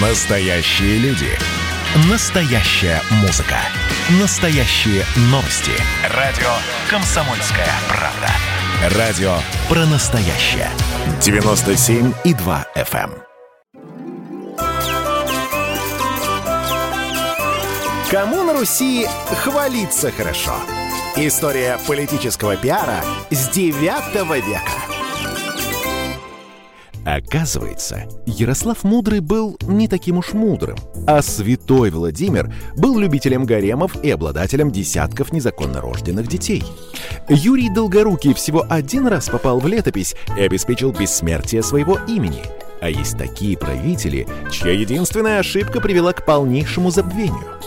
Настоящие люди. Настоящая музыка. Настоящие новости. Радио «Комсомольская правда». Радио про настоящее. 97,2 FM. эм. Кому на Руси хвалиться хорошо? История политического пиара с 9 века. Оказывается, Ярослав Мудрый был не таким уж мудрым, а святой Владимир был любителем гаремов и обладателем десятков незаконно рожденных детей. Юрий Долгорукий всего один раз попал в летопись и обеспечил бессмертие своего имени. А есть такие правители, чья единственная ошибка привела к полнейшему забвению.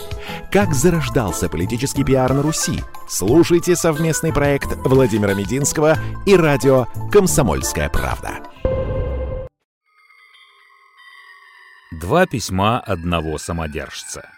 Как зарождался политический пиар на Руси? Слушайте совместный проект Владимира Мединского и радио «Комсомольская правда». Два письма одного самодержца.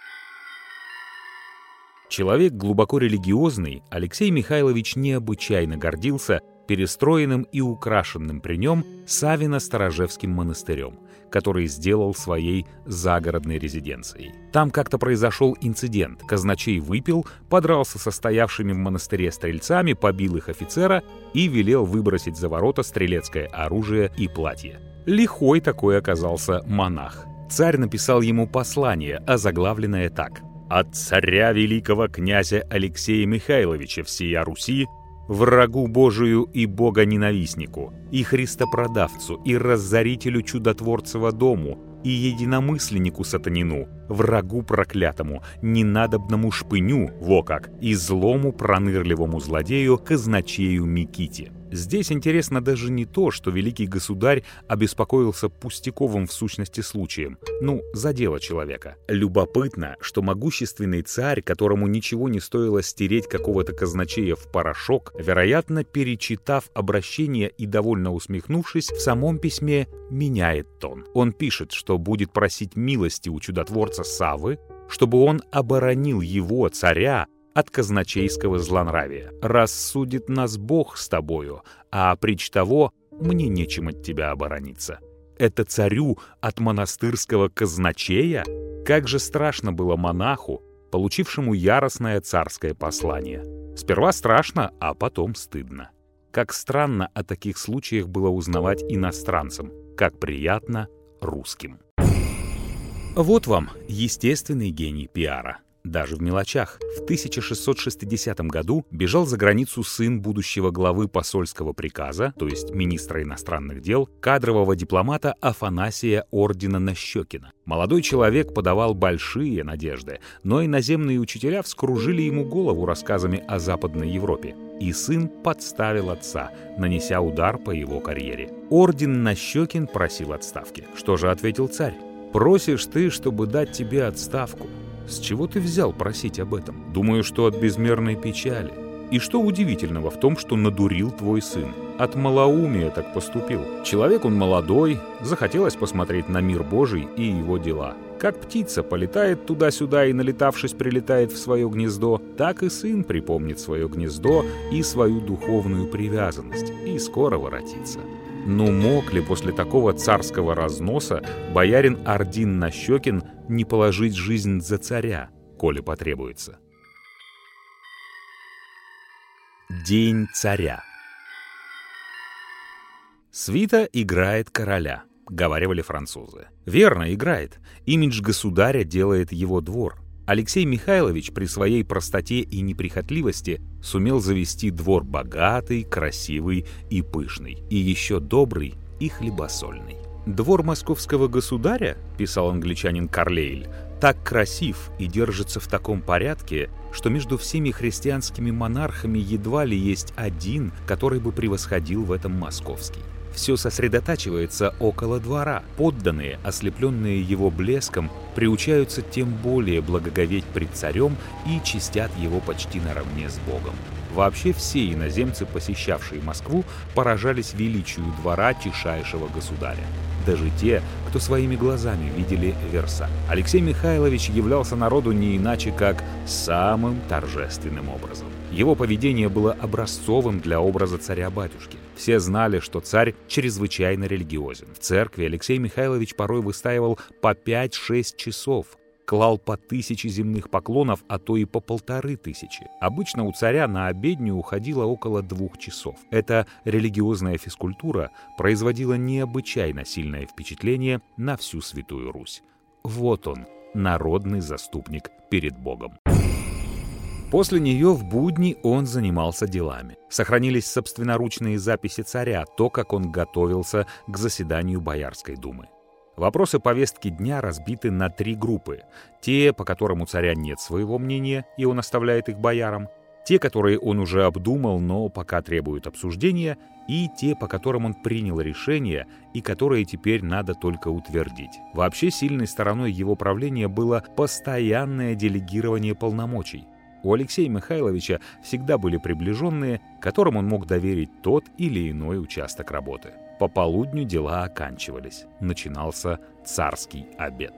Человек глубоко религиозный, Алексей Михайлович необычайно гордился перестроенным и украшенным при нем Савино-Сторожевским монастырем, который сделал своей загородной резиденцией. Там как-то произошел инцидент. Казначей выпил, подрался со стоявшими в монастыре стрельцами, побил их офицера и велел выбросить за ворота стрелецкое оружие и платье. Лихой такой оказался монах царь написал ему послание, озаглавленное так. «От царя великого князя Алексея Михайловича всея Руси, врагу Божию и богоненавистнику, и христопродавцу, и разорителю чудотворцева дому, и единомысленнику сатанину, врагу проклятому, ненадобному шпыню, во как, и злому пронырливому злодею казначею Миките». Здесь интересно даже не то, что великий государь обеспокоился пустяковым в сущности случаем, ну, задело человека. Любопытно, что могущественный царь, которому ничего не стоило стереть какого-то казначея в порошок, вероятно, перечитав обращение и довольно усмехнувшись, в самом письме меняет тон. Он пишет, что будет просить милости у чудотворца Савы, чтобы он оборонил его, царя, от казначейского злонравия. «Рассудит нас Бог с тобою, а прич того мне нечем от тебя оборониться». Это царю от монастырского казначея? Как же страшно было монаху, получившему яростное царское послание. Сперва страшно, а потом стыдно. Как странно о таких случаях было узнавать иностранцам, как приятно русским. Вот вам естественный гений пиара даже в мелочах. В 1660 году бежал за границу сын будущего главы посольского приказа, то есть министра иностранных дел, кадрового дипломата Афанасия Ордена Нащекина. Молодой человек подавал большие надежды, но иноземные учителя вскружили ему голову рассказами о Западной Европе. И сын подставил отца, нанеся удар по его карьере. Орден Нащекин просил отставки. Что же ответил царь? «Просишь ты, чтобы дать тебе отставку. С чего ты взял просить об этом? Думаю, что от безмерной печали. И что удивительного в том, что надурил твой сын? От малоумия так поступил. Человек он молодой, захотелось посмотреть на мир Божий и его дела. Как птица полетает туда-сюда и, налетавшись, прилетает в свое гнездо, так и сын припомнит свое гнездо и свою духовную привязанность, и скоро воротится. Но мог ли после такого царского разноса боярин Ардин Нащекин не положить жизнь за царя, коли потребуется? День царя Свита играет короля, говаривали французы. Верно, играет. Имидж государя делает его двор. Алексей Михайлович при своей простоте и неприхотливости сумел завести двор богатый, красивый и пышный, и еще добрый и хлебосольный. «Двор московского государя, — писал англичанин Карлейль, — так красив и держится в таком порядке, что между всеми христианскими монархами едва ли есть один, который бы превосходил в этом московский все сосредотачивается около двора. Подданные, ослепленные его блеском, приучаются тем более благоговеть пред царем и чистят его почти наравне с Богом. Вообще все иноземцы, посещавшие Москву, поражались величию двора тишайшего государя. Даже те, кто своими глазами видели Верса. Алексей Михайлович являлся народу не иначе, как самым торжественным образом. Его поведение было образцовым для образа царя-батюшки. Все знали, что царь чрезвычайно религиозен. В церкви Алексей Михайлович порой выстаивал по 5-6 часов, клал по тысяче земных поклонов, а то и по полторы тысячи. Обычно у царя на обедню уходило около двух часов. Эта религиозная физкультура производила необычайно сильное впечатление на всю Святую Русь. Вот он, народный заступник перед Богом. После нее в будни он занимался делами. Сохранились собственноручные записи царя, то, как он готовился к заседанию Боярской думы. Вопросы повестки дня разбиты на три группы. Те, по которым у царя нет своего мнения, и он оставляет их боярам, те, которые он уже обдумал, но пока требуют обсуждения, и те, по которым он принял решение и которые теперь надо только утвердить. Вообще сильной стороной его правления было постоянное делегирование полномочий. У Алексея Михайловича всегда были приближенные, которым он мог доверить тот или иной участок работы. По полудню дела оканчивались. Начинался царский обед.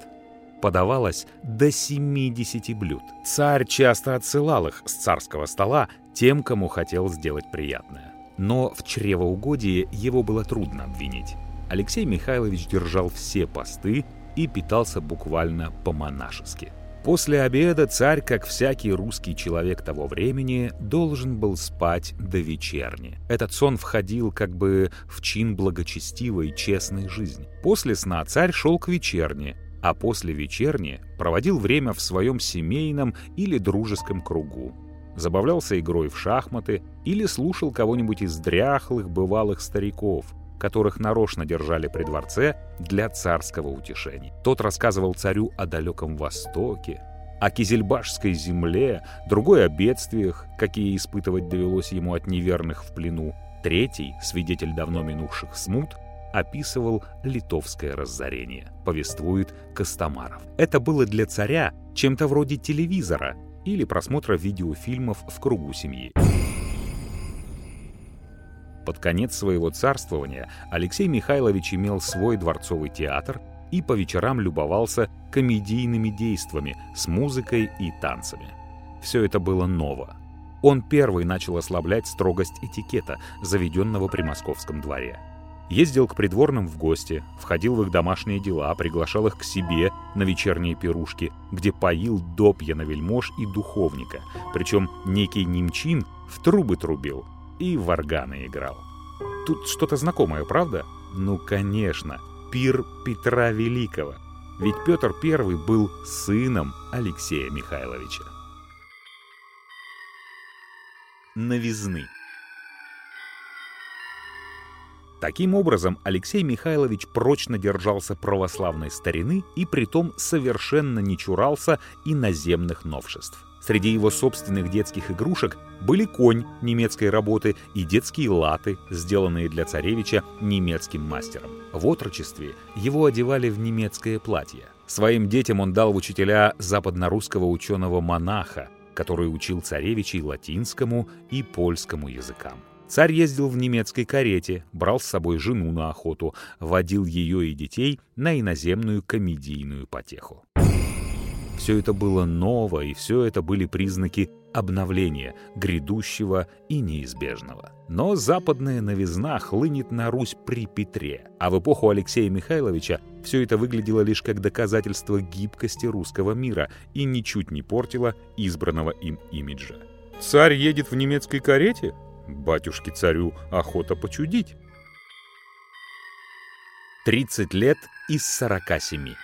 Подавалось до 70 блюд. Царь часто отсылал их с царского стола тем, кому хотел сделать приятное. Но в чревоугодии его было трудно обвинить. Алексей Михайлович держал все посты и питался буквально по-монашески – После обеда царь, как всякий русский человек того времени, должен был спать до вечерни. Этот сон входил как бы в чин благочестивой, честной жизни. После сна царь шел к вечерне, а после вечерни проводил время в своем семейном или дружеском кругу. Забавлялся игрой в шахматы или слушал кого-нибудь из дряхлых бывалых стариков – которых нарочно держали при дворце для царского утешения. Тот рассказывал царю о далеком Востоке, о Кизельбашской земле, другой о бедствиях, какие испытывать довелось ему от неверных в плену. Третий, свидетель давно минувших смут, описывал литовское разорение, повествует Костомаров. Это было для царя чем-то вроде телевизора или просмотра видеофильмов в кругу семьи. Под конец своего царствования Алексей Михайлович имел свой дворцовый театр и по вечерам любовался комедийными действиями с музыкой и танцами. Все это было ново. Он первый начал ослаблять строгость этикета, заведенного при московском дворе. Ездил к придворным в гости, входил в их домашние дела, приглашал их к себе на вечерние пирушки, где поил допья на вельмож и духовника, причем некий немчин в трубы трубил, и в органы играл. Тут что-то знакомое, правда? Ну, конечно, пир Петра Великого. Ведь Петр I был сыном Алексея Михайловича. Новизны. Таким образом, Алексей Михайлович прочно держался православной старины и притом совершенно не чурался иноземных новшеств. Среди его собственных детских игрушек были конь немецкой работы и детские латы, сделанные для царевича немецким мастером. В отрочестве его одевали в немецкое платье. Своим детям он дал в учителя западнорусского ученого-монаха, который учил царевичей латинскому и польскому языкам. Царь ездил в немецкой карете, брал с собой жену на охоту, водил ее и детей на иноземную комедийную потеху. Все это было ново, и все это были признаки обновления, грядущего и неизбежного. Но западная новизна хлынет на Русь при Петре, а в эпоху Алексея Михайловича все это выглядело лишь как доказательство гибкости русского мира и ничуть не портило избранного им имиджа. «Царь едет в немецкой карете? Батюшке царю охота почудить». 30 лет из 47.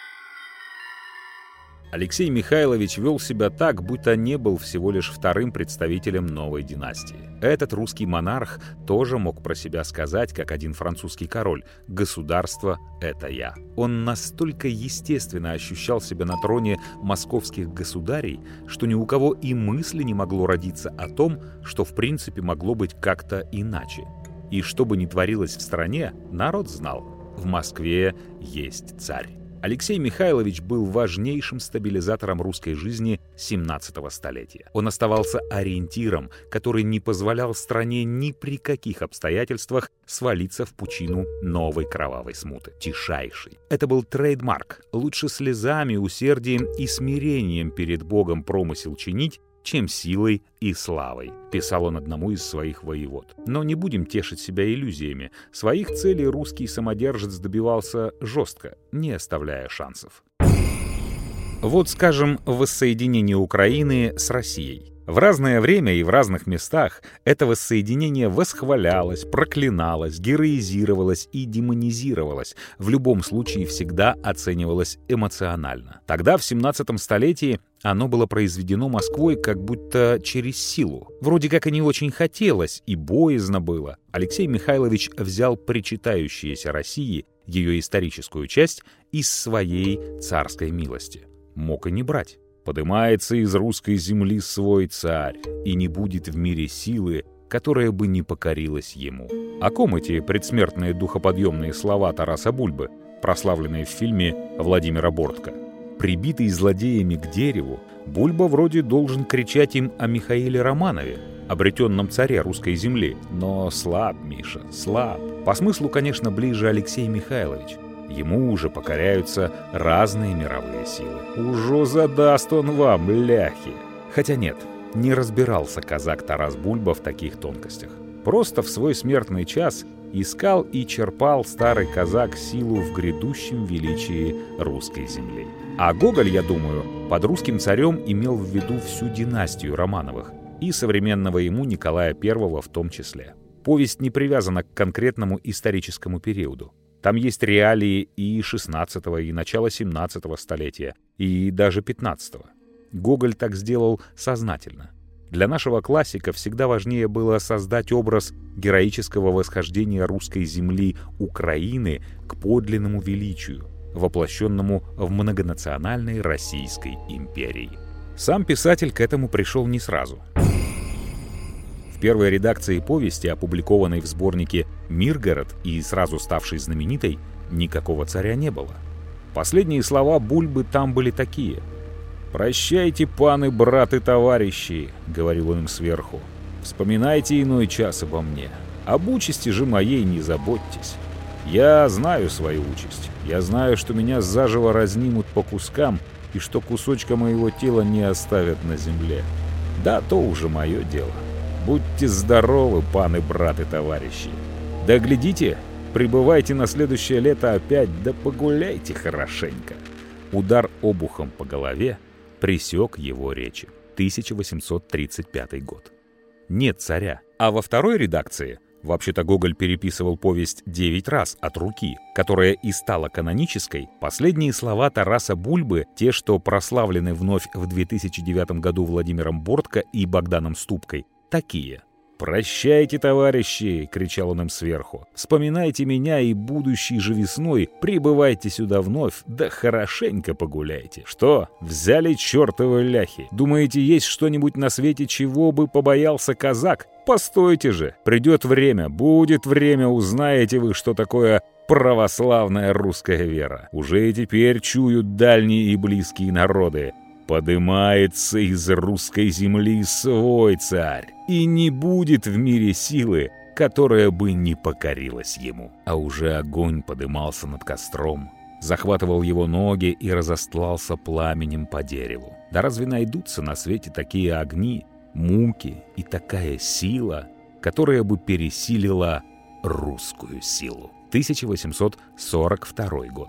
Алексей Михайлович вел себя так, будто не был всего лишь вторым представителем новой династии. Этот русский монарх тоже мог про себя сказать, как один французский король «Государство — это я». Он настолько естественно ощущал себя на троне московских государей, что ни у кого и мысли не могло родиться о том, что в принципе могло быть как-то иначе. И что бы ни творилось в стране, народ знал — в Москве есть царь. Алексей Михайлович был важнейшим стабилизатором русской жизни 17-го столетия. Он оставался ориентиром, который не позволял стране ни при каких обстоятельствах свалиться в пучину новой кровавой смуты. Тишайший. Это был трейдмарк. Лучше слезами, усердием и смирением перед Богом промысел чинить, чем силой и славой, писал он одному из своих воевод. Но не будем тешить себя иллюзиями. Своих целей русский самодержец добивался жестко, не оставляя шансов. Вот, скажем, воссоединение Украины с Россией. В разное время и в разных местах это воссоединение восхвалялось, проклиналось, героизировалось и демонизировалось, в любом случае всегда оценивалось эмоционально. Тогда, в 17 столетии, оно было произведено Москвой как будто через силу. Вроде как и не очень хотелось, и боязно было. Алексей Михайлович взял причитающиеся России ее историческую часть из своей царской милости. Мог и не брать. Подымается из русской земли свой царь, и не будет в мире силы, которая бы не покорилась ему. О ком эти предсмертные духоподъемные слова Тараса Бульбы, прославленные в фильме Владимира Бортко? Прибитый злодеями к дереву, Бульба вроде должен кричать им о Михаиле Романове, обретенном царе русской земли. Но слаб, Миша, слаб. По смыслу, конечно, ближе Алексей Михайлович – Ему уже покоряются разные мировые силы. Уже задаст он вам, ляхи. Хотя нет, не разбирался казак Тарас Бульба в таких тонкостях. Просто в свой смертный час искал и черпал старый казак силу в грядущем величии русской земли. А Гоголь, я думаю, под русским царем имел в виду всю династию Романовых и современного ему Николая I в том числе. Повесть не привязана к конкретному историческому периоду. Там есть реалии и 16 и начала 17 столетия, и даже 15 -го. Гоголь так сделал сознательно. Для нашего классика всегда важнее было создать образ героического восхождения русской земли Украины к подлинному величию, воплощенному в многонациональной Российской империи. Сам писатель к этому пришел не сразу. В первой редакции повести, опубликованной в сборнике «Миргород» и сразу ставшей знаменитой, никакого царя не было. Последние слова Бульбы там были такие. «Прощайте, паны, браты, товарищи», — говорил он им сверху. «Вспоминайте иной час обо мне. Об участи же моей не заботьтесь. Я знаю свою участь. Я знаю, что меня заживо разнимут по кускам и что кусочка моего тела не оставят на земле. Да, то уже мое дело». Будьте здоровы, паны, браты, товарищи. Да глядите, прибывайте на следующее лето опять, да погуляйте хорошенько. Удар обухом по голове пресек его речи. 1835 год. Нет царя. А во второй редакции Вообще-то Гоголь переписывал повесть девять раз от руки, которая и стала канонической. Последние слова Тараса Бульбы, те, что прославлены вновь в 2009 году Владимиром Бортко и Богданом Ступкой, такие. «Прощайте, товарищи!» — кричал он им сверху. «Вспоминайте меня и будущей же весной прибывайте сюда вновь, да хорошенько погуляйте. Что, взяли чертовы ляхи? Думаете, есть что-нибудь на свете, чего бы побоялся казак? Постойте же! Придет время, будет время, узнаете вы, что такое православная русская вера. Уже и теперь чуют дальние и близкие народы. Подымается из русской земли свой царь, и не будет в мире силы, которая бы не покорилась ему. А уже огонь подымался над костром, захватывал его ноги и разостлался пламенем по дереву. Да разве найдутся на свете такие огни, муки и такая сила, которая бы пересилила русскую силу? 1842 год.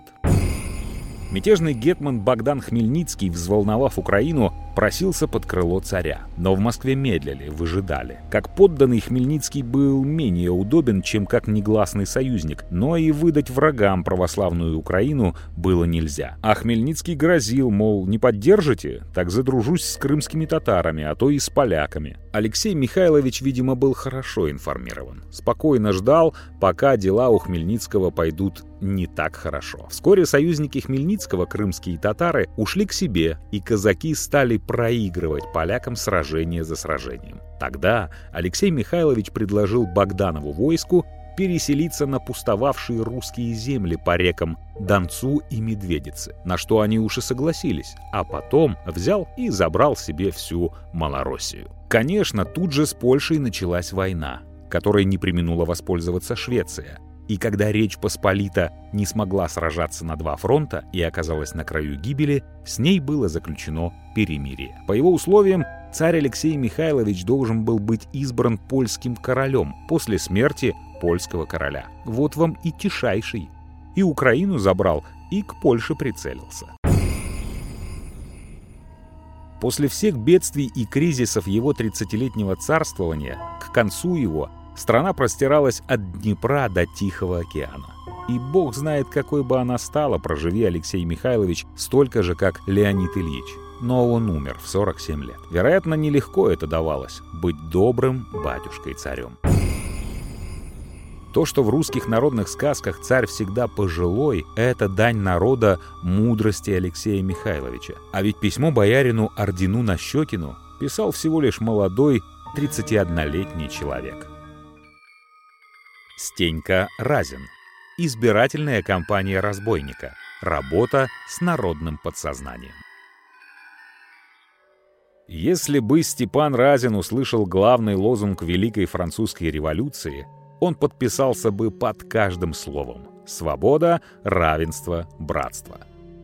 Мятежный гетман Богдан Хмельницкий, взволновав Украину, просился под крыло царя. Но в Москве медлили, выжидали. Как подданный Хмельницкий был менее удобен, чем как негласный союзник, но и выдать врагам православную Украину было нельзя. А Хмельницкий грозил, мол, не поддержите, так задружусь с крымскими татарами, а то и с поляками. Алексей Михайлович, видимо, был хорошо информирован. Спокойно ждал, пока дела у Хмельницкого пойдут не так хорошо. Вскоре союзники Хмельницкого, крымские татары, ушли к себе, и казаки стали проигрывать полякам сражение за сражением. Тогда Алексей Михайлович предложил Богданову войску переселиться на пустовавшие русские земли по рекам Донцу и Медведице, на что они уж и согласились, а потом взял и забрал себе всю Малороссию. Конечно, тут же с Польшей началась война, которой не применула воспользоваться Швеция – и когда Речь Посполита не смогла сражаться на два фронта и оказалась на краю гибели, с ней было заключено перемирие. По его условиям Царь Алексей Михайлович должен был быть избран польским королем после смерти польского короля. Вот вам и тишайший. И Украину забрал, и к Польше прицелился. После всех бедствий и кризисов его 30-летнего царствования, к концу его, страна простиралась от Днепра до Тихого океана. И бог знает, какой бы она стала, проживи Алексей Михайлович столько же, как Леонид Ильич. Но он умер в 47 лет. Вероятно, нелегко это давалось — быть добрым батюшкой-царем. То, что в русских народных сказках царь всегда пожилой, это дань народа мудрости Алексея Михайловича. А ведь письмо боярину Ордену Нащекину писал всего лишь молодой 31-летний человек. Стенька Разин. Избирательная кампания разбойника. Работа с народным подсознанием. Если бы Степан Разин услышал главный лозунг Великой Французской революции – он подписался бы под каждым словом. Свобода, равенство, братство.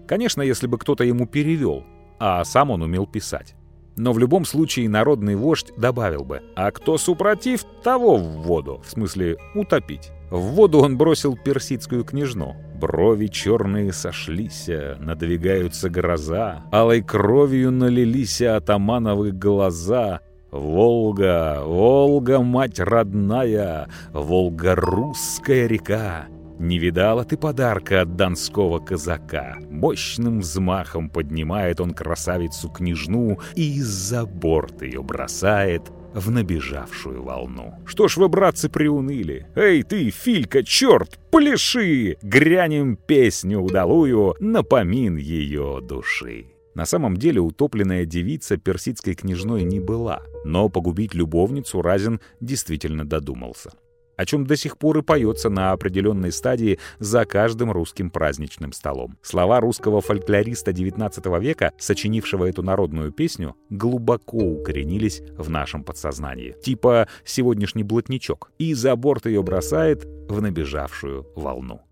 Конечно, если бы кто-то ему перевел, а сам он умел писать. Но в любом случае народный вождь добавил бы, а кто супротив, того в воду, в смысле утопить. В воду он бросил персидскую княжну. Брови черные сошлись, надвигаются гроза, Алой кровью налились атамановы глаза, Волга, Волга, мать родная, Волга русская река. Не видала ты подарка от донского казака. Мощным взмахом поднимает он красавицу-княжну и из-за борт ее бросает в набежавшую волну. Что ж вы, братцы, приуныли? Эй ты, Филька, черт, пляши! Грянем песню удалую, напомин ее души. На самом деле утопленная девица персидской княжной не была, но погубить любовницу Разин действительно додумался. О чем до сих пор и поется на определенной стадии за каждым русским праздничным столом. Слова русского фольклориста XIX века, сочинившего эту народную песню, глубоко укоренились в нашем подсознании. Типа «сегодняшний блатничок» и за борт ее бросает в набежавшую волну.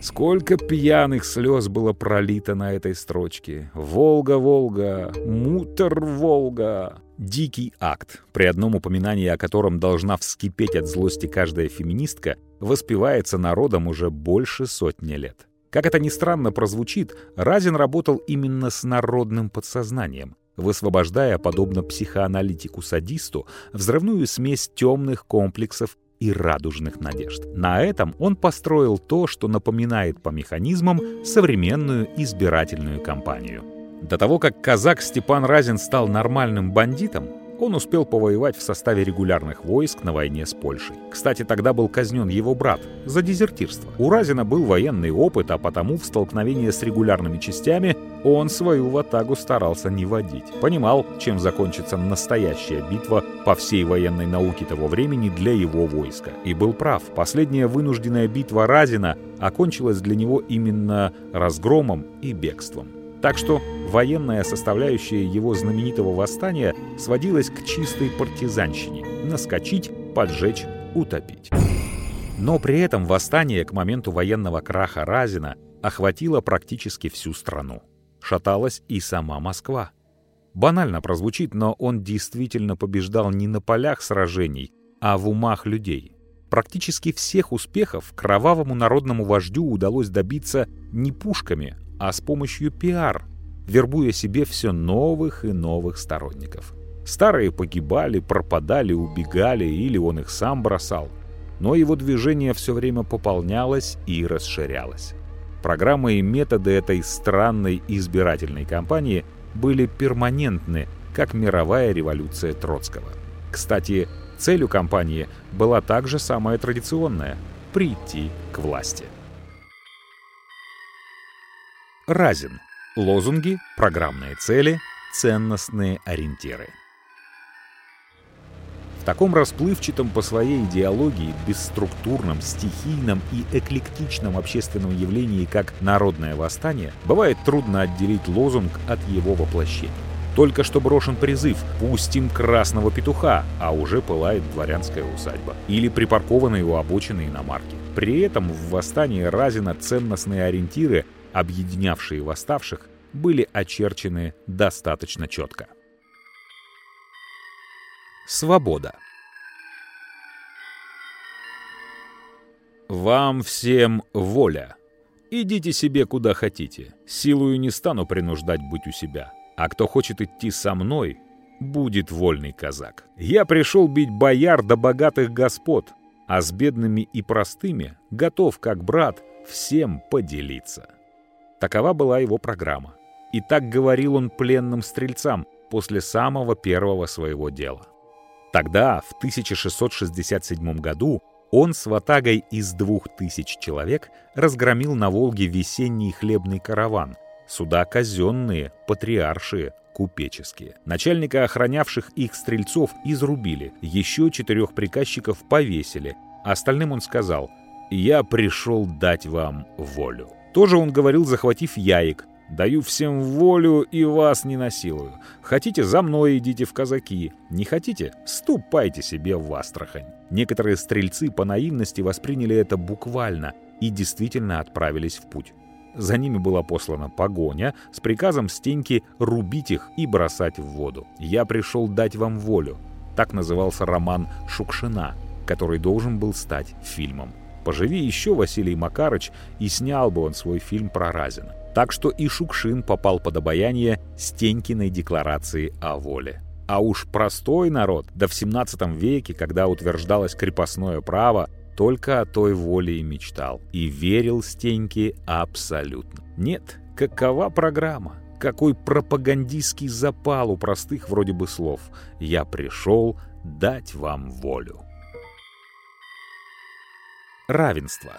Сколько пьяных слез было пролито на этой строчке. «Волга, Волга! Мутер, Волга!» Дикий акт, при одном упоминании о котором должна вскипеть от злости каждая феминистка, воспевается народом уже больше сотни лет. Как это ни странно прозвучит, Разин работал именно с народным подсознанием, высвобождая, подобно психоаналитику-садисту, взрывную смесь темных комплексов и радужных надежд. На этом он построил то, что напоминает по механизмам современную избирательную кампанию. До того, как казак Степан Разин стал нормальным бандитом, он успел повоевать в составе регулярных войск на войне с Польшей. Кстати, тогда был казнен его брат за дезертирство. У Разина был военный опыт, а потому в столкновении с регулярными частями он свою ватагу старался не водить. Понимал, чем закончится настоящая битва по всей военной науке того времени для его войска. И был прав. Последняя вынужденная битва Разина окончилась для него именно разгромом и бегством. Так что военная составляющая его знаменитого восстания сводилась к чистой партизанщине — наскочить, поджечь, утопить. Но при этом восстание к моменту военного краха Разина охватило практически всю страну. Шаталась и сама Москва. Банально прозвучит, но он действительно побеждал не на полях сражений, а в умах людей. Практически всех успехов кровавому народному вождю удалось добиться не пушками, а с помощью пиар, вербуя себе все новых и новых сторонников. Старые погибали, пропадали, убегали, или он их сам бросал. Но его движение все время пополнялось и расширялось. Программы и методы этой странной избирательной кампании были перманентны, как мировая революция Троцкого. Кстати, целью кампании была также самая традиционная – прийти к власти. Разин. Лозунги, программные цели, ценностные ориентиры. В таком расплывчатом по своей идеологии, бесструктурном, стихийном и эклектичном общественном явлении, как народное восстание, бывает трудно отделить лозунг от его воплощения. Только что брошен призыв «Пустим красного петуха», а уже пылает дворянская усадьба. Или припаркованные у обочины иномарки. При этом в восстании Разина ценностные ориентиры объединявшие восставших, были очерчены достаточно четко. Свобода. Вам всем воля. Идите себе куда хотите. Силою не стану принуждать быть у себя. А кто хочет идти со мной, будет вольный казак. Я пришел бить бояр да богатых господ, а с бедными и простыми готов, как брат, всем поделиться. Такова была его программа. И так говорил он пленным стрельцам после самого первого своего дела. Тогда, в 1667 году, он с ватагой из двух тысяч человек разгромил на Волге весенний хлебный караван, суда казенные, патриаршие, купеческие. Начальника охранявших их стрельцов изрубили, еще четырех приказчиков повесили, остальным он сказал «Я пришел дать вам волю». Тоже он говорил, захватив яек, «Даю всем волю и вас не насилую. Хотите, за мной идите в казаки. Не хотите, ступайте себе в Астрахань». Некоторые стрельцы по наивности восприняли это буквально и действительно отправились в путь. За ними была послана погоня с приказом Стеньки рубить их и бросать в воду. «Я пришел дать вам волю». Так назывался роман Шукшина, который должен был стать фильмом. Поживи еще Василий Макарыч, и снял бы он свой фильм про Разина. Так что и Шукшин попал под обаяние Стенькиной декларации о воле. А уж простой народ, да в 17 веке, когда утверждалось крепостное право, только о той воле и мечтал. И верил Стеньке абсолютно. Нет, какова программа? Какой пропагандистский запал у простых вроде бы слов. «Я пришел дать вам волю». Равенство.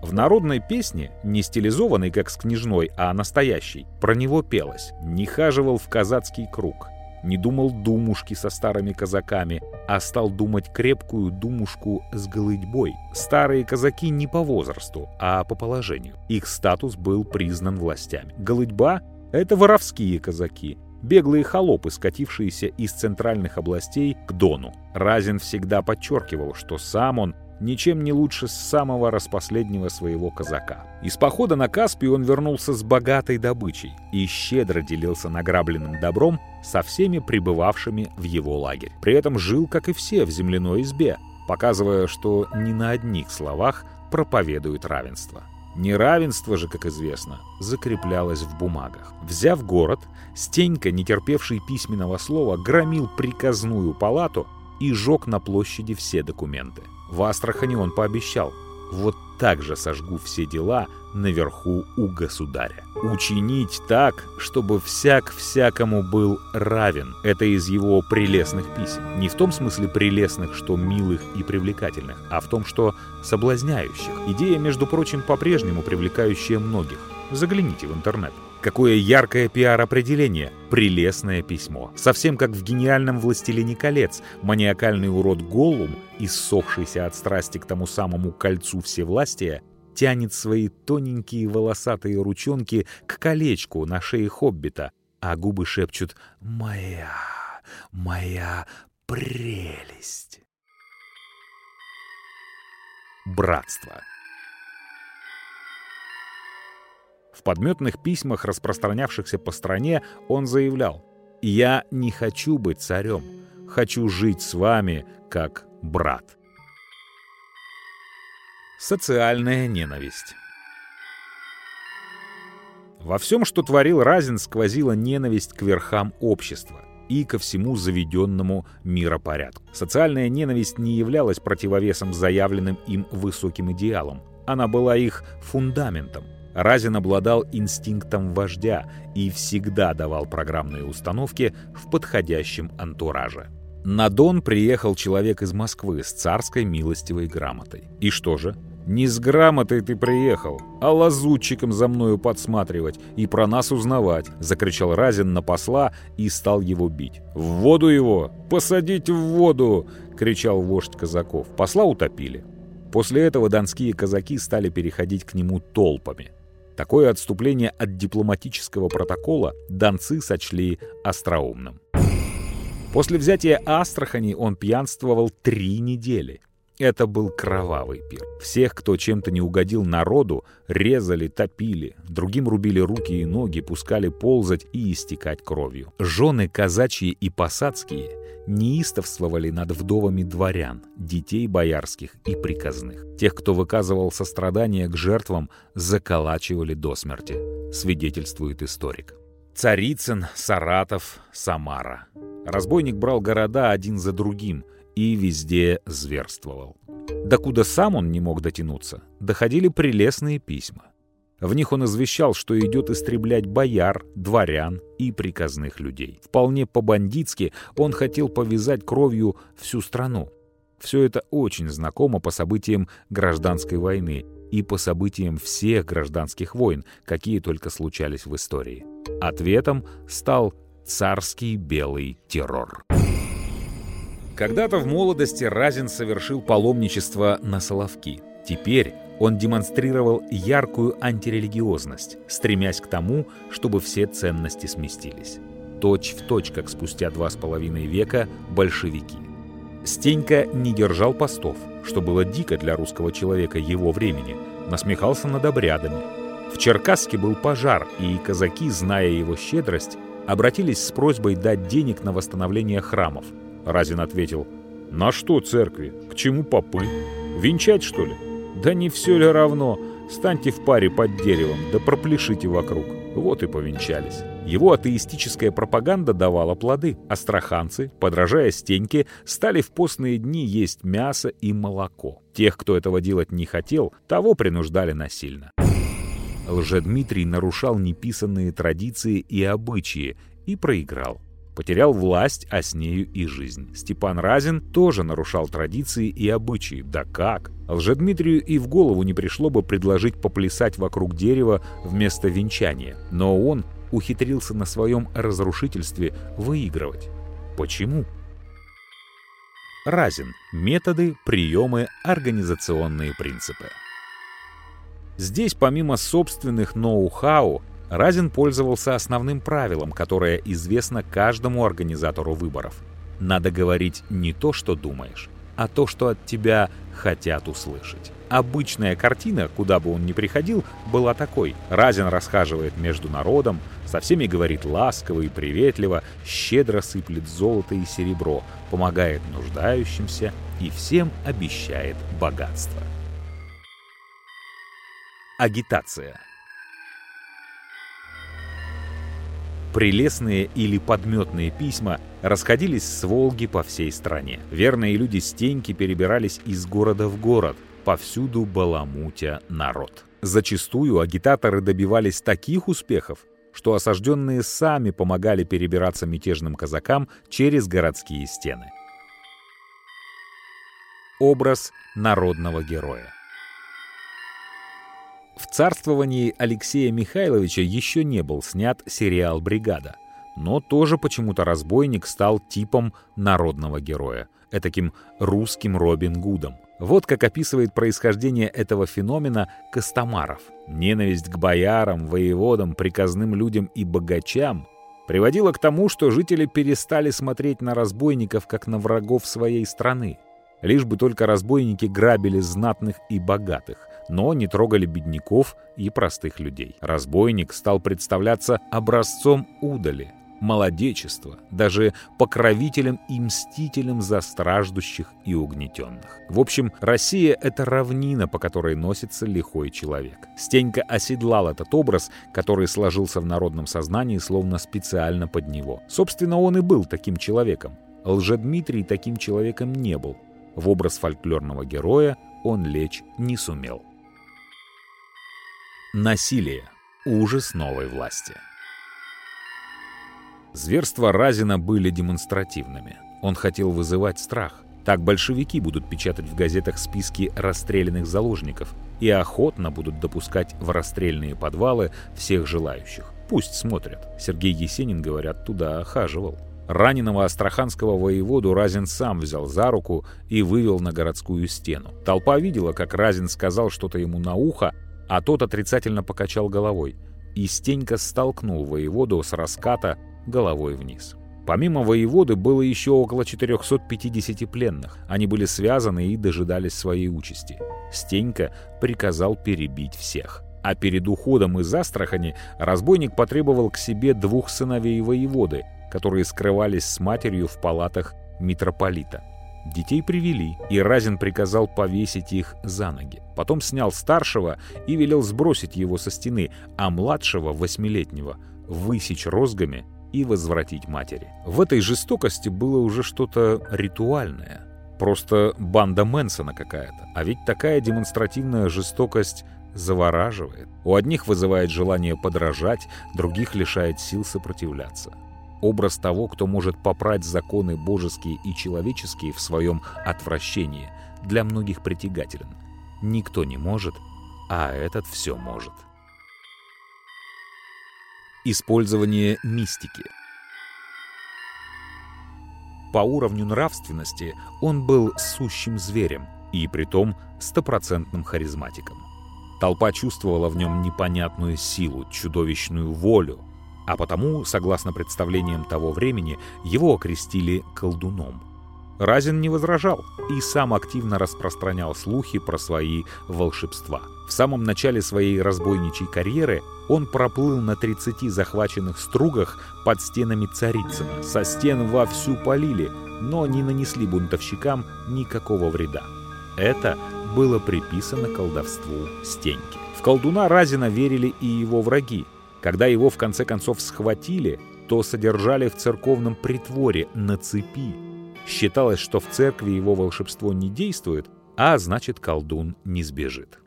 В народной песне, не стилизованной как с княжной, а настоящей, про него пелось «Не хаживал в казацкий круг», не думал думушки со старыми казаками, а стал думать крепкую думушку с голытьбой. Старые казаки не по возрасту, а по положению. Их статус был признан властями. Голытьба — это воровские казаки, беглые холопы, скатившиеся из центральных областей к Дону. Разин всегда подчеркивал, что сам он ничем не лучше самого распоследнего своего казака. Из похода на Каспий он вернулся с богатой добычей и щедро делился награбленным добром со всеми пребывавшими в его лагерь. При этом жил, как и все, в земляной избе, показывая, что ни на одних словах проповедует равенство. Неравенство же, как известно, закреплялось в бумагах. Взяв город, Стенька, не терпевший письменного слова, громил приказную палату и жег на площади все документы. В Астрахани он пообещал, вот так же сожгу все дела наверху у государя. Учинить так, чтобы всяк всякому был равен. Это из его прелестных писем. Не в том смысле прелестных, что милых и привлекательных, а в том, что соблазняющих. Идея, между прочим, по-прежнему привлекающая многих. Загляните в интернет. Какое яркое пиар-определение. Прелестное письмо. Совсем как в гениальном «Властелине колец». Маниакальный урод Голлум, иссохшийся от страсти к тому самому кольцу всевластия, тянет свои тоненькие волосатые ручонки к колечку на шее хоббита, а губы шепчут «Моя, моя прелесть». Братство. В подметных письмах, распространявшихся по стране, он заявлял «Я не хочу быть царем, хочу жить с вами как брат». Социальная ненависть Во всем, что творил Разин, сквозила ненависть к верхам общества и ко всему заведенному миропорядку. Социальная ненависть не являлась противовесом заявленным им высоким идеалам. Она была их фундаментом – Разин обладал инстинктом вождя и всегда давал программные установки в подходящем антураже. На Дон приехал человек из Москвы с царской милостивой грамотой. И что же? Не с грамотой ты приехал, а лазутчиком за мною подсматривать и про нас узнавать, закричал Разин на посла и стал его бить. В воду его! Посадить в воду! кричал вождь казаков. Посла утопили. После этого донские казаки стали переходить к нему толпами. Такое отступление от дипломатического протокола донцы сочли остроумным. После взятия Астрахани он пьянствовал три недели. Это был кровавый пир. Всех, кто чем-то не угодил народу, резали, топили, другим рубили руки и ноги, пускали ползать и истекать кровью. Жены казачьи и посадские неистовствовали над вдовами дворян, детей боярских и приказных. Тех, кто выказывал сострадание к жертвам, заколачивали до смерти, свидетельствует историк. Царицын, Саратов, Самара. Разбойник брал города один за другим и везде зверствовал. Докуда сам он не мог дотянуться, доходили прелестные письма. В них он извещал, что идет истреблять бояр, дворян и приказных людей. Вполне по-бандитски он хотел повязать кровью всю страну. Все это очень знакомо по событиям гражданской войны и по событиям всех гражданских войн, какие только случались в истории. Ответом стал царский белый террор. Когда-то в молодости Разин совершил паломничество на Соловки. Теперь он демонстрировал яркую антирелигиозность, стремясь к тому, чтобы все ценности сместились. Точь в точь, как спустя два с половиной века большевики. Стенька не держал постов, что было дико для русского человека его времени, насмехался над обрядами. В Черкасске был пожар, и казаки, зная его щедрость, обратились с просьбой дать денег на восстановление храмов. Разин ответил, «На что церкви? К чему попы? Венчать, что ли? Да не все ли равно? Станьте в паре под деревом, да пропляшите вокруг». Вот и повенчались. Его атеистическая пропаганда давала плоды. Астраханцы, подражая Стеньке, стали в постные дни есть мясо и молоко. Тех, кто этого делать не хотел, того принуждали насильно. Лжедмитрий нарушал неписанные традиции и обычаи и проиграл. Потерял власть, а с нею и жизнь. Степан Разин тоже нарушал традиции и обычаи. Да как? Лжедмитрию и в голову не пришло бы предложить поплясать вокруг дерева вместо венчания. Но он ухитрился на своем разрушительстве выигрывать. Почему? Разин. Методы, приемы, организационные принципы. Здесь помимо собственных ноу-хау, Разин пользовался основным правилом, которое известно каждому организатору выборов. Надо говорить не то, что думаешь, а то, что от тебя хотят услышать. Обычная картина, куда бы он ни приходил, была такой. Разин расхаживает между народом, со всеми говорит ласково и приветливо, щедро сыплет золото и серебро, помогает нуждающимся и всем обещает богатство. Агитация. Прелестные или подметные письма расходились с Волги по всей стране. Верные люди Стеньки перебирались из города в город, повсюду баламутя народ. Зачастую агитаторы добивались таких успехов, что осажденные сами помогали перебираться мятежным казакам через городские стены. Образ народного героя в царствовании Алексея Михайловича еще не был снят сериал «Бригада», но тоже почему-то разбойник стал типом народного героя, этаким русским Робин Гудом. Вот как описывает происхождение этого феномена Костомаров. Ненависть к боярам, воеводам, приказным людям и богачам приводила к тому, что жители перестали смотреть на разбойников как на врагов своей страны. Лишь бы только разбойники грабили знатных и богатых но не трогали бедняков и простых людей. Разбойник стал представляться образцом удали, молодечества, даже покровителем и мстителем за страждущих и угнетенных. В общем, Россия — это равнина, по которой носится лихой человек. Стенька оседлал этот образ, который сложился в народном сознании словно специально под него. Собственно, он и был таким человеком. Лжедмитрий таким человеком не был. В образ фольклорного героя он лечь не сумел. Насилие. Ужас новой власти. Зверства Разина были демонстративными. Он хотел вызывать страх. Так большевики будут печатать в газетах списки расстрелянных заложников и охотно будут допускать в расстрельные подвалы всех желающих. Пусть смотрят. Сергей Есенин, говорят, туда охаживал. Раненого астраханского воеводу Разин сам взял за руку и вывел на городскую стену. Толпа видела, как Разин сказал что-то ему на ухо, а тот отрицательно покачал головой, и Стенька столкнул воеводу с раската головой вниз. Помимо воеводы было еще около 450 пленных. Они были связаны и дожидались своей участи. Стенька приказал перебить всех. А перед уходом из Астрахани разбойник потребовал к себе двух сыновей воеводы, которые скрывались с матерью в палатах митрополита. Детей привели, и Разин приказал повесить их за ноги. Потом снял старшего и велел сбросить его со стены, а младшего, восьмилетнего, высечь розгами и возвратить матери. В этой жестокости было уже что-то ритуальное. Просто банда Мэнсона какая-то. А ведь такая демонстративная жестокость завораживает. У одних вызывает желание подражать, других лишает сил сопротивляться. Образ того, кто может попрать законы божеские и человеческие в своем отвращении, для многих притягателен. Никто не может, а этот все может. Использование мистики По уровню нравственности он был сущим зверем и притом стопроцентным харизматиком. Толпа чувствовала в нем непонятную силу, чудовищную волю, а потому, согласно представлениям того времени, его окрестили колдуном. Разин не возражал и сам активно распространял слухи про свои волшебства. В самом начале своей разбойничьей карьеры он проплыл на 30 захваченных стругах под стенами Царицына. Со стен вовсю полили, но не нанесли бунтовщикам никакого вреда. Это было приписано колдовству Стеньки. В колдуна Разина верили и его враги, когда его в конце концов схватили, то содержали в церковном притворе на цепи. Считалось, что в церкви его волшебство не действует, а значит колдун не сбежит.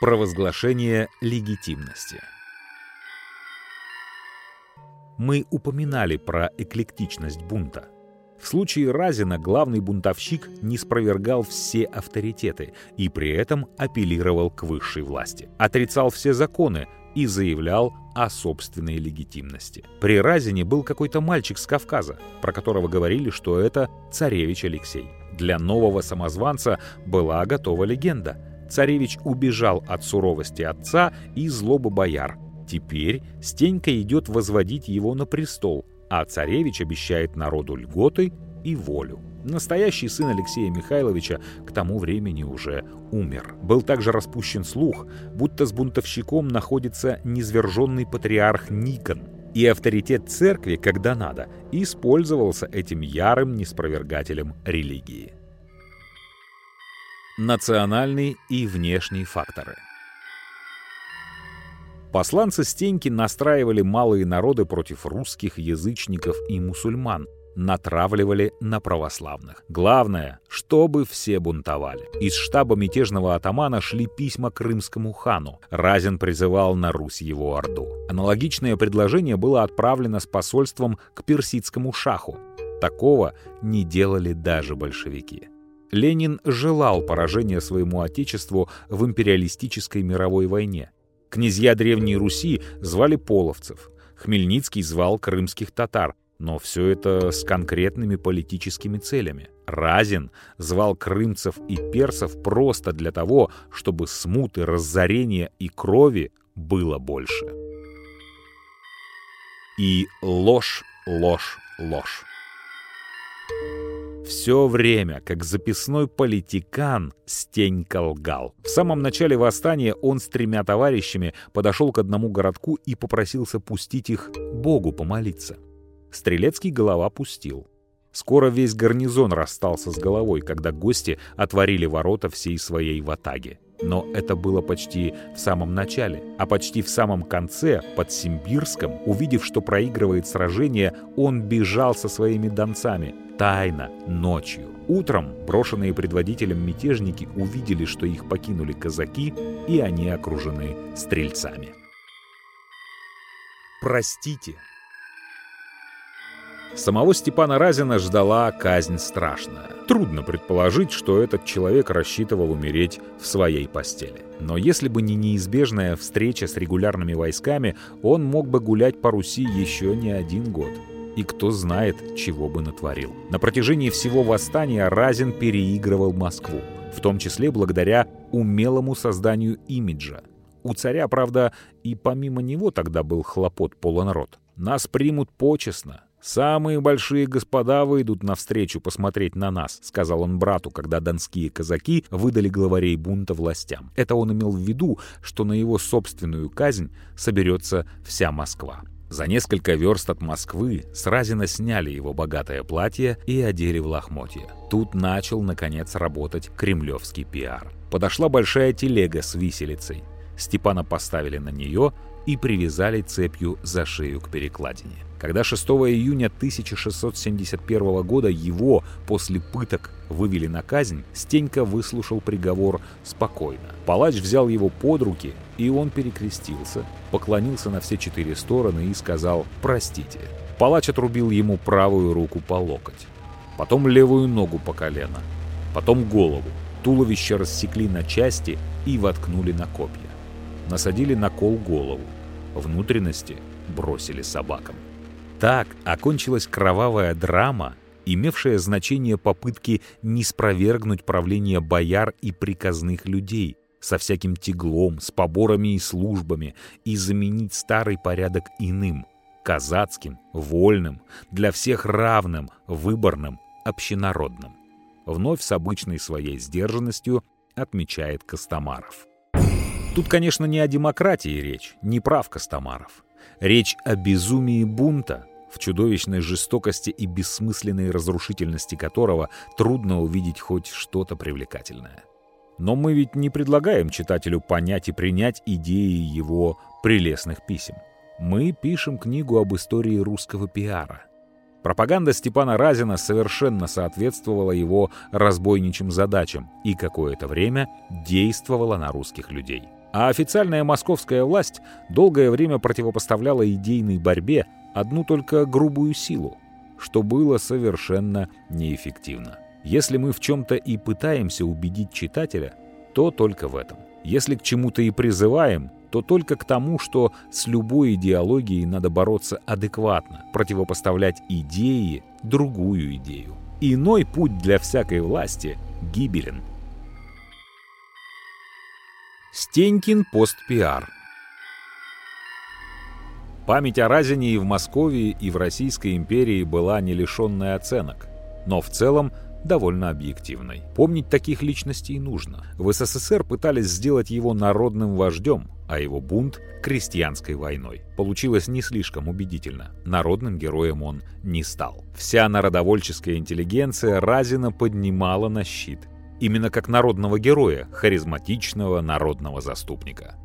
Провозглашение легитимности Мы упоминали про эклектичность бунта. В случае Разина главный бунтовщик не спровергал все авторитеты и при этом апеллировал к высшей власти. Отрицал все законы, и заявлял о собственной легитимности. При Разине был какой-то мальчик с Кавказа, про которого говорили, что это царевич Алексей. Для нового самозванца была готова легенда. Царевич убежал от суровости отца и злобы бояр. Теперь Стенька идет возводить его на престол, а царевич обещает народу льготы и волю. Настоящий сын Алексея Михайловича к тому времени уже умер. Был также распущен слух, будто с бунтовщиком находится низверженный патриарх Никон, и авторитет церкви, когда надо, использовался этим ярым неспровергателем религии. Национальный и внешний факторы Посланцы Стеньки настраивали малые народы против русских, язычников и мусульман – натравливали на православных. Главное, чтобы все бунтовали. Из штаба мятежного атамана шли письма крымскому хану. Разин призывал на Русь его орду. Аналогичное предложение было отправлено с посольством к персидскому шаху. Такого не делали даже большевики. Ленин желал поражения своему отечеству в империалистической мировой войне. Князья Древней Руси звали половцев. Хмельницкий звал крымских татар, но все это с конкретными политическими целями. Разин звал крымцев и персов просто для того, чтобы смуты, разорения и крови было больше. И ложь, ложь, ложь. Все время, как записной политикан, Стенька лгал. В самом начале восстания он с тремя товарищами подошел к одному городку и попросился пустить их Богу помолиться. Стрелецкий голова пустил. Скоро весь гарнизон расстался с головой, когда гости отворили ворота всей своей ватаги. Но это было почти в самом начале. А почти в самом конце, под Симбирском, увидев, что проигрывает сражение, он бежал со своими донцами. Тайно, ночью. Утром брошенные предводителем мятежники увидели, что их покинули казаки, и они окружены стрельцами. «Простите», Самого Степана Разина ждала казнь страшная. Трудно предположить, что этот человек рассчитывал умереть в своей постели. Но если бы не неизбежная встреча с регулярными войсками, он мог бы гулять по Руси еще не один год. И кто знает, чего бы натворил. На протяжении всего восстания Разин переигрывал Москву, в том числе благодаря умелому созданию имиджа. У царя, правда, и помимо него тогда был хлопот полонарод. Нас примут почестно, «Самые большие господа выйдут навстречу посмотреть на нас», — сказал он брату, когда донские казаки выдали главарей бунта властям. Это он имел в виду, что на его собственную казнь соберется вся Москва. За несколько верст от Москвы с Разина сняли его богатое платье и одели в лохмотья. Тут начал, наконец, работать кремлевский пиар. Подошла большая телега с виселицей. Степана поставили на нее и привязали цепью за шею к перекладине. Когда 6 июня 1671 года его после пыток вывели на казнь, Стенька выслушал приговор спокойно. Палач взял его под руки, и он перекрестился, поклонился на все четыре стороны и сказал «Простите». Палач отрубил ему правую руку по локоть, потом левую ногу по колено, потом голову. Туловище рассекли на части и воткнули на копья. Насадили на кол голову. Внутренности бросили собакам. Так окончилась кровавая драма, имевшая значение попытки не спровергнуть правление бояр и приказных людей со всяким тяглом, с поборами и службами и заменить старый порядок иным, казацким, вольным, для всех равным, выборным, общенародным. Вновь с обычной своей сдержанностью отмечает Костомаров. Тут, конечно, не о демократии речь, не прав Костомаров. Речь о безумии бунта, в чудовищной жестокости и бессмысленной разрушительности которого трудно увидеть хоть что-то привлекательное. Но мы ведь не предлагаем читателю понять и принять идеи его прелестных писем. Мы пишем книгу об истории русского пиара. Пропаганда Степана Разина совершенно соответствовала его разбойничьим задачам и какое-то время действовала на русских людей. А официальная московская власть долгое время противопоставляла идейной борьбе одну только грубую силу, что было совершенно неэффективно. Если мы в чем-то и пытаемся убедить читателя, то только в этом. Если к чему-то и призываем, то только к тому, что с любой идеологией надо бороться адекватно, противопоставлять идеи другую идею. Иной путь для всякой власти гибелен. Стенькин постпиар. Память о Разине и в Москве, и в Российской империи была не лишенной оценок, но в целом довольно объективной. Помнить таких личностей нужно. В СССР пытались сделать его народным вождем, а его бунт — крестьянской войной. Получилось не слишком убедительно. Народным героем он не стал. Вся народовольческая интеллигенция Разина поднимала на щит именно как народного героя, харизматичного народного заступника.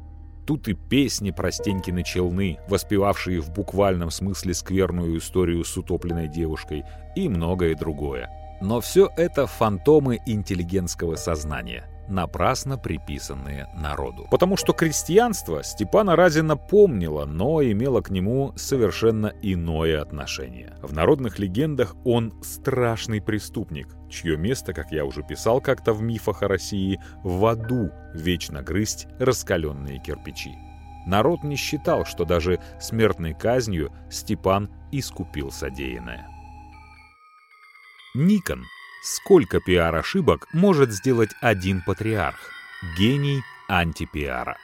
Тут и песни про Стенькины челны, воспевавшие в буквальном смысле скверную историю с утопленной девушкой, и многое другое. Но все это фантомы интеллигентского сознания напрасно приписанные народу. Потому что крестьянство Степана Разина помнило, но имело к нему совершенно иное отношение. В народных легендах он страшный преступник, чье место, как я уже писал как-то в мифах о России, в аду вечно грызть раскаленные кирпичи. Народ не считал, что даже смертной казнью Степан искупил содеянное. Никон Сколько пиар-ошибок может сделать один патриарх? Гений антипиара.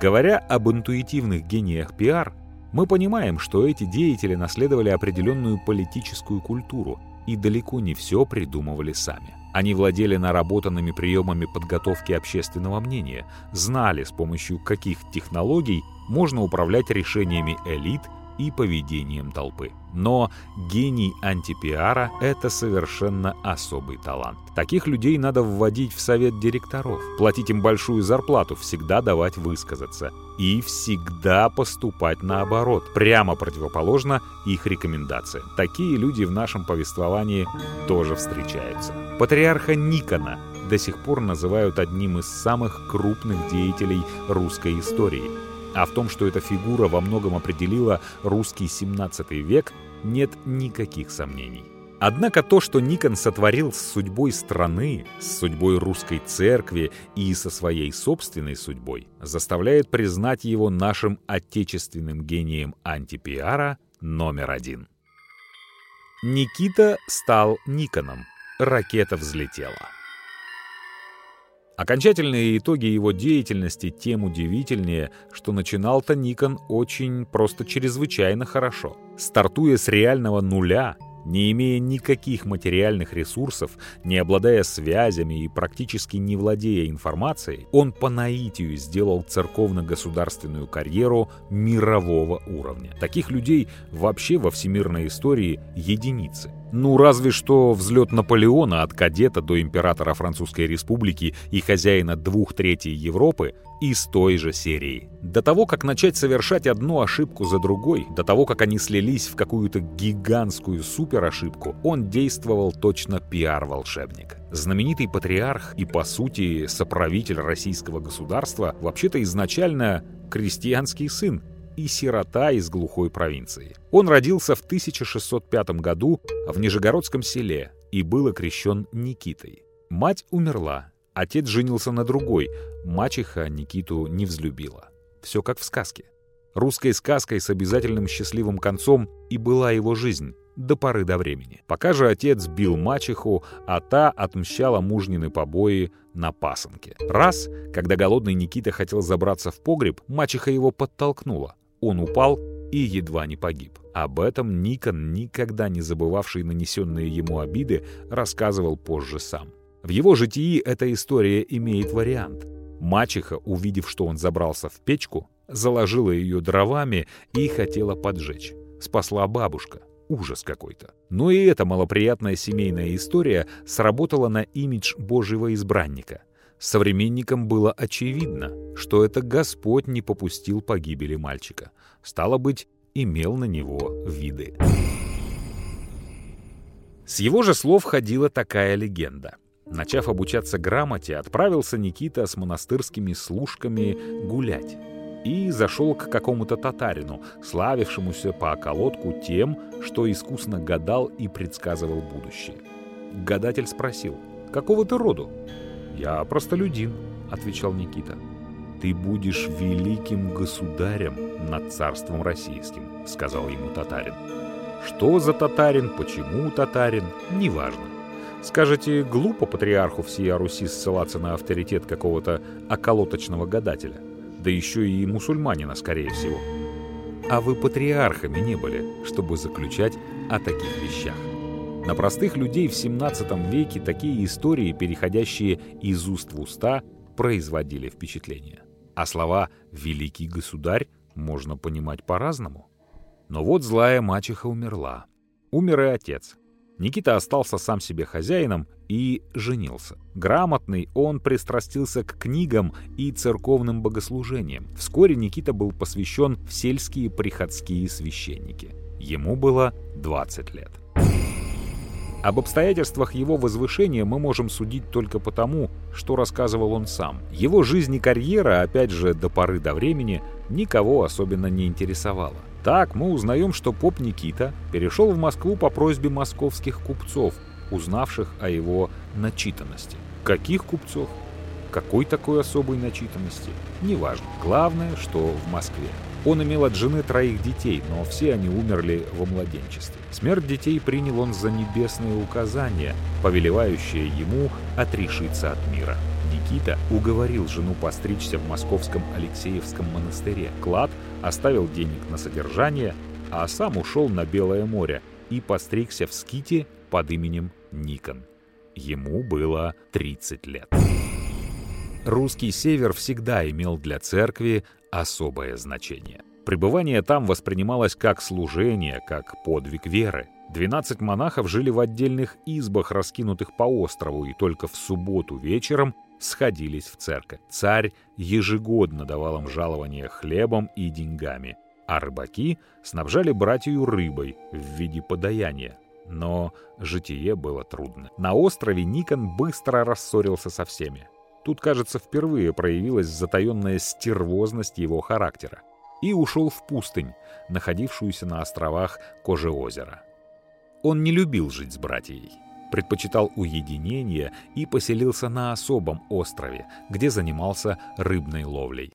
Говоря об интуитивных гениях пиар, мы понимаем, что эти деятели наследовали определенную политическую культуру и далеко не все придумывали сами. Они владели наработанными приемами подготовки общественного мнения, знали, с помощью каких технологий можно управлять решениями элит и поведением толпы. Но гений антипиара — это совершенно особый талант. Таких людей надо вводить в совет директоров, платить им большую зарплату, всегда давать высказаться. И всегда поступать наоборот, прямо противоположно их рекомендациям. Такие люди в нашем повествовании тоже встречаются. Патриарха Никона до сих пор называют одним из самых крупных деятелей русской истории — а в том, что эта фигура во многом определила русский 17 век, нет никаких сомнений. Однако то, что Никон сотворил с судьбой страны, с судьбой русской церкви и со своей собственной судьбой, заставляет признать его нашим отечественным гением антипиара номер один. Никита стал Никоном. Ракета взлетела. Окончательные итоги его деятельности тем удивительнее, что начинал-то Никон очень просто чрезвычайно хорошо. Стартуя с реального нуля, не имея никаких материальных ресурсов, не обладая связями и практически не владея информацией, он по наитию сделал церковно-государственную карьеру мирового уровня. Таких людей вообще во всемирной истории единицы. Ну, разве что взлет Наполеона от кадета до императора Французской Республики и хозяина двух третей Европы из той же серии. До того, как начать совершать одну ошибку за другой, до того, как они слились в какую-то гигантскую суперошибку, он действовал точно пиар-волшебник. Знаменитый патриарх и, по сути, соправитель российского государства вообще-то изначально крестьянский сын, и сирота из глухой провинции. Он родился в 1605 году в Нижегородском селе и был окрещен Никитой. Мать умерла, отец женился на другой, мачеха Никиту не взлюбила. Все как в сказке. Русской сказкой с обязательным счастливым концом и была его жизнь до поры до времени. Пока же отец бил мачеху, а та отмщала мужнины побои на пасынке. Раз, когда голодный Никита хотел забраться в погреб, мачеха его подтолкнула. Он упал и едва не погиб. Об этом Никон, никогда не забывавший нанесенные ему обиды, рассказывал позже сам. В его житии эта история имеет вариант. Мачеха, увидев, что он забрался в печку, заложила ее дровами и хотела поджечь. Спасла бабушка. Ужас какой-то. Но и эта малоприятная семейная история сработала на имидж Божьего избранника. Современникам было очевидно, что это Господь не попустил погибели мальчика. Стало быть, имел на него виды. С его же слов ходила такая легенда. Начав обучаться грамоте, отправился Никита с монастырскими служками гулять и зашел к какому-то татарину, славившемуся по околотку тем, что искусно гадал и предсказывал будущее. Гадатель спросил, «Какого ты роду?» «Я простолюдин», — отвечал Никита. «Ты будешь великим государем над царством российским», — сказал ему татарин. Что за татарин, почему татарин, неважно. Скажете, глупо патриарху всея Руси ссылаться на авторитет какого-то околоточного гадателя, да еще и мусульманина, скорее всего. А вы патриархами не были, чтобы заключать о таких вещах. На простых людей в 17 веке такие истории, переходящие из уст в уста, производили впечатление. А слова «великий государь» можно понимать по-разному. Но вот злая мачеха умерла. Умер и отец. Никита остался сам себе хозяином и женился. Грамотный, он пристрастился к книгам и церковным богослужениям. Вскоре Никита был посвящен в сельские приходские священники. Ему было 20 лет. Об обстоятельствах его возвышения мы можем судить только потому, что рассказывал он сам. Его жизнь и карьера, опять же, до поры до времени, никого особенно не интересовала. Так мы узнаем, что поп Никита перешел в Москву по просьбе московских купцов, узнавших о его начитанности. Каких купцов? Какой такой особой начитанности? Неважно. Главное, что в Москве. Он имел от жены троих детей, но все они умерли во младенчестве. Смерть детей принял он за небесные указания, повелевающее ему отрешиться от мира. Никита уговорил жену постричься в московском Алексеевском монастыре. Клад оставил денег на содержание, а сам ушел на Белое море и постригся в ските под именем Никон. Ему было 30 лет. Русский север всегда имел для церкви особое значение. Пребывание там воспринималось как служение, как подвиг веры. 12 монахов жили в отдельных избах, раскинутых по острову, и только в субботу вечером сходились в церковь. Царь ежегодно давал им жалование хлебом и деньгами, а рыбаки снабжали братью рыбой в виде подаяния. Но житие было трудно. На острове Никон быстро рассорился со всеми. Тут, кажется, впервые проявилась затаенная стервозность его характера. И ушел в пустынь, находившуюся на островах Кожеозера. Он не любил жить с братьей, предпочитал уединение и поселился на особом острове, где занимался рыбной ловлей.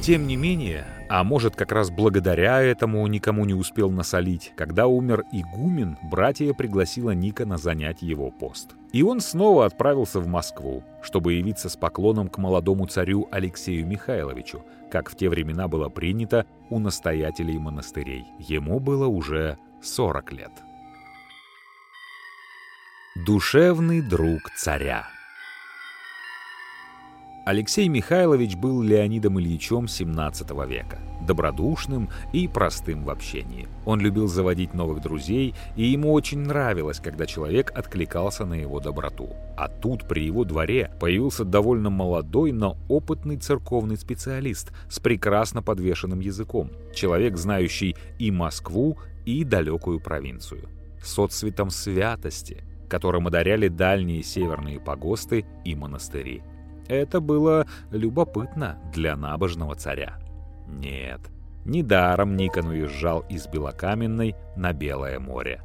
Тем не менее, а может как раз благодаря этому никому не успел насолить, когда умер игумен, братья пригласила Никона занять его пост. И он снова отправился в Москву, чтобы явиться с поклоном к молодому царю Алексею Михайловичу, как в те времена было принято у настоятелей монастырей. Ему было уже 40 лет. Душевный друг царя Алексей Михайлович был Леонидом Ильичем XVII века, добродушным и простым в общении. Он любил заводить новых друзей, и ему очень нравилось, когда человек откликался на его доброту. А тут при его дворе появился довольно молодой, но опытный церковный специалист с прекрасно подвешенным языком, человек, знающий и Москву, и далекую провинцию. С отцветом святости, которым одаряли дальние северные погосты и монастыри. Это было любопытно для набожного царя. Нет, недаром Никон уезжал из Белокаменной на Белое море.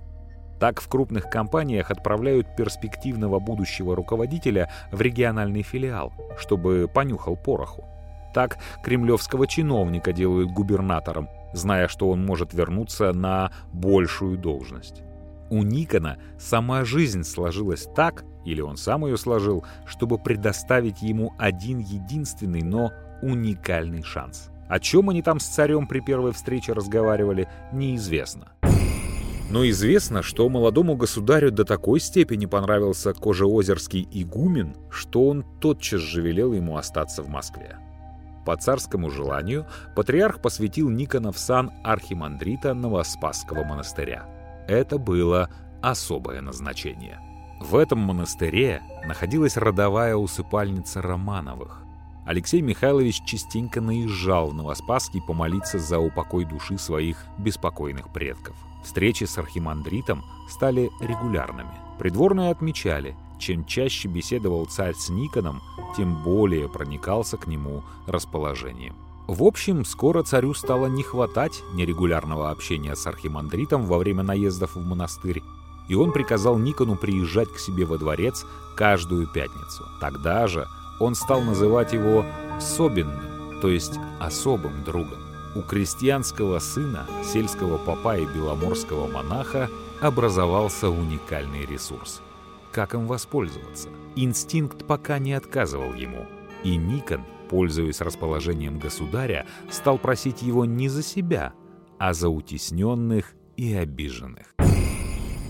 Так в крупных компаниях отправляют перспективного будущего руководителя в региональный филиал, чтобы понюхал пороху. Так кремлевского чиновника делают губернатором, зная, что он может вернуться на большую должность. У Никона сама жизнь сложилась так, или он сам ее сложил, чтобы предоставить ему один единственный, но уникальный шанс. О чем они там с царем при первой встрече разговаривали, неизвестно. Но известно, что молодому государю до такой степени понравился кожеозерский игумен, что он тотчас же велел ему остаться в Москве. По царскому желанию патриарх посвятил Никона в сан архимандрита Новоспасского монастыря. Это было особое назначение. В этом монастыре находилась родовая усыпальница Романовых. Алексей Михайлович частенько наезжал в Новоспасский помолиться за упокой души своих беспокойных предков. Встречи с архимандритом стали регулярными. Придворные отмечали, чем чаще беседовал царь с Никоном, тем более проникался к нему расположением. В общем, скоро царю стало не хватать нерегулярного общения с архимандритом во время наездов в монастырь, и он приказал Никону приезжать к себе во дворец каждую пятницу. Тогда же он стал называть его «собенным», то есть особым другом. У крестьянского сына, сельского попа и беломорского монаха образовался уникальный ресурс. Как им воспользоваться? Инстинкт пока не отказывал ему. И Никон, пользуясь расположением государя, стал просить его не за себя, а за утесненных и обиженных.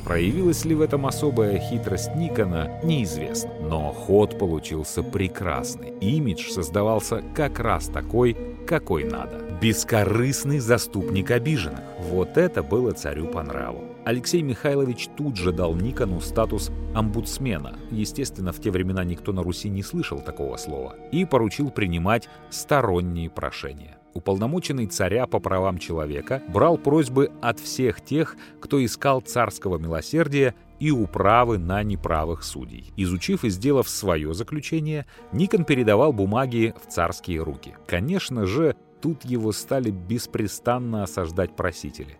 Проявилась ли в этом особая хитрость Никона, неизвестно. Но ход получился прекрасный. Имидж создавался как раз такой, какой надо. Бескорыстный заступник обиженных. Вот это было царю по нраву. Алексей Михайлович тут же дал Никону статус омбудсмена. Естественно, в те времена никто на Руси не слышал такого слова. И поручил принимать сторонние прошения уполномоченный царя по правам человека, брал просьбы от всех тех, кто искал царского милосердия и управы на неправых судей. Изучив и сделав свое заключение, Никон передавал бумаги в царские руки. Конечно же, тут его стали беспрестанно осаждать просители.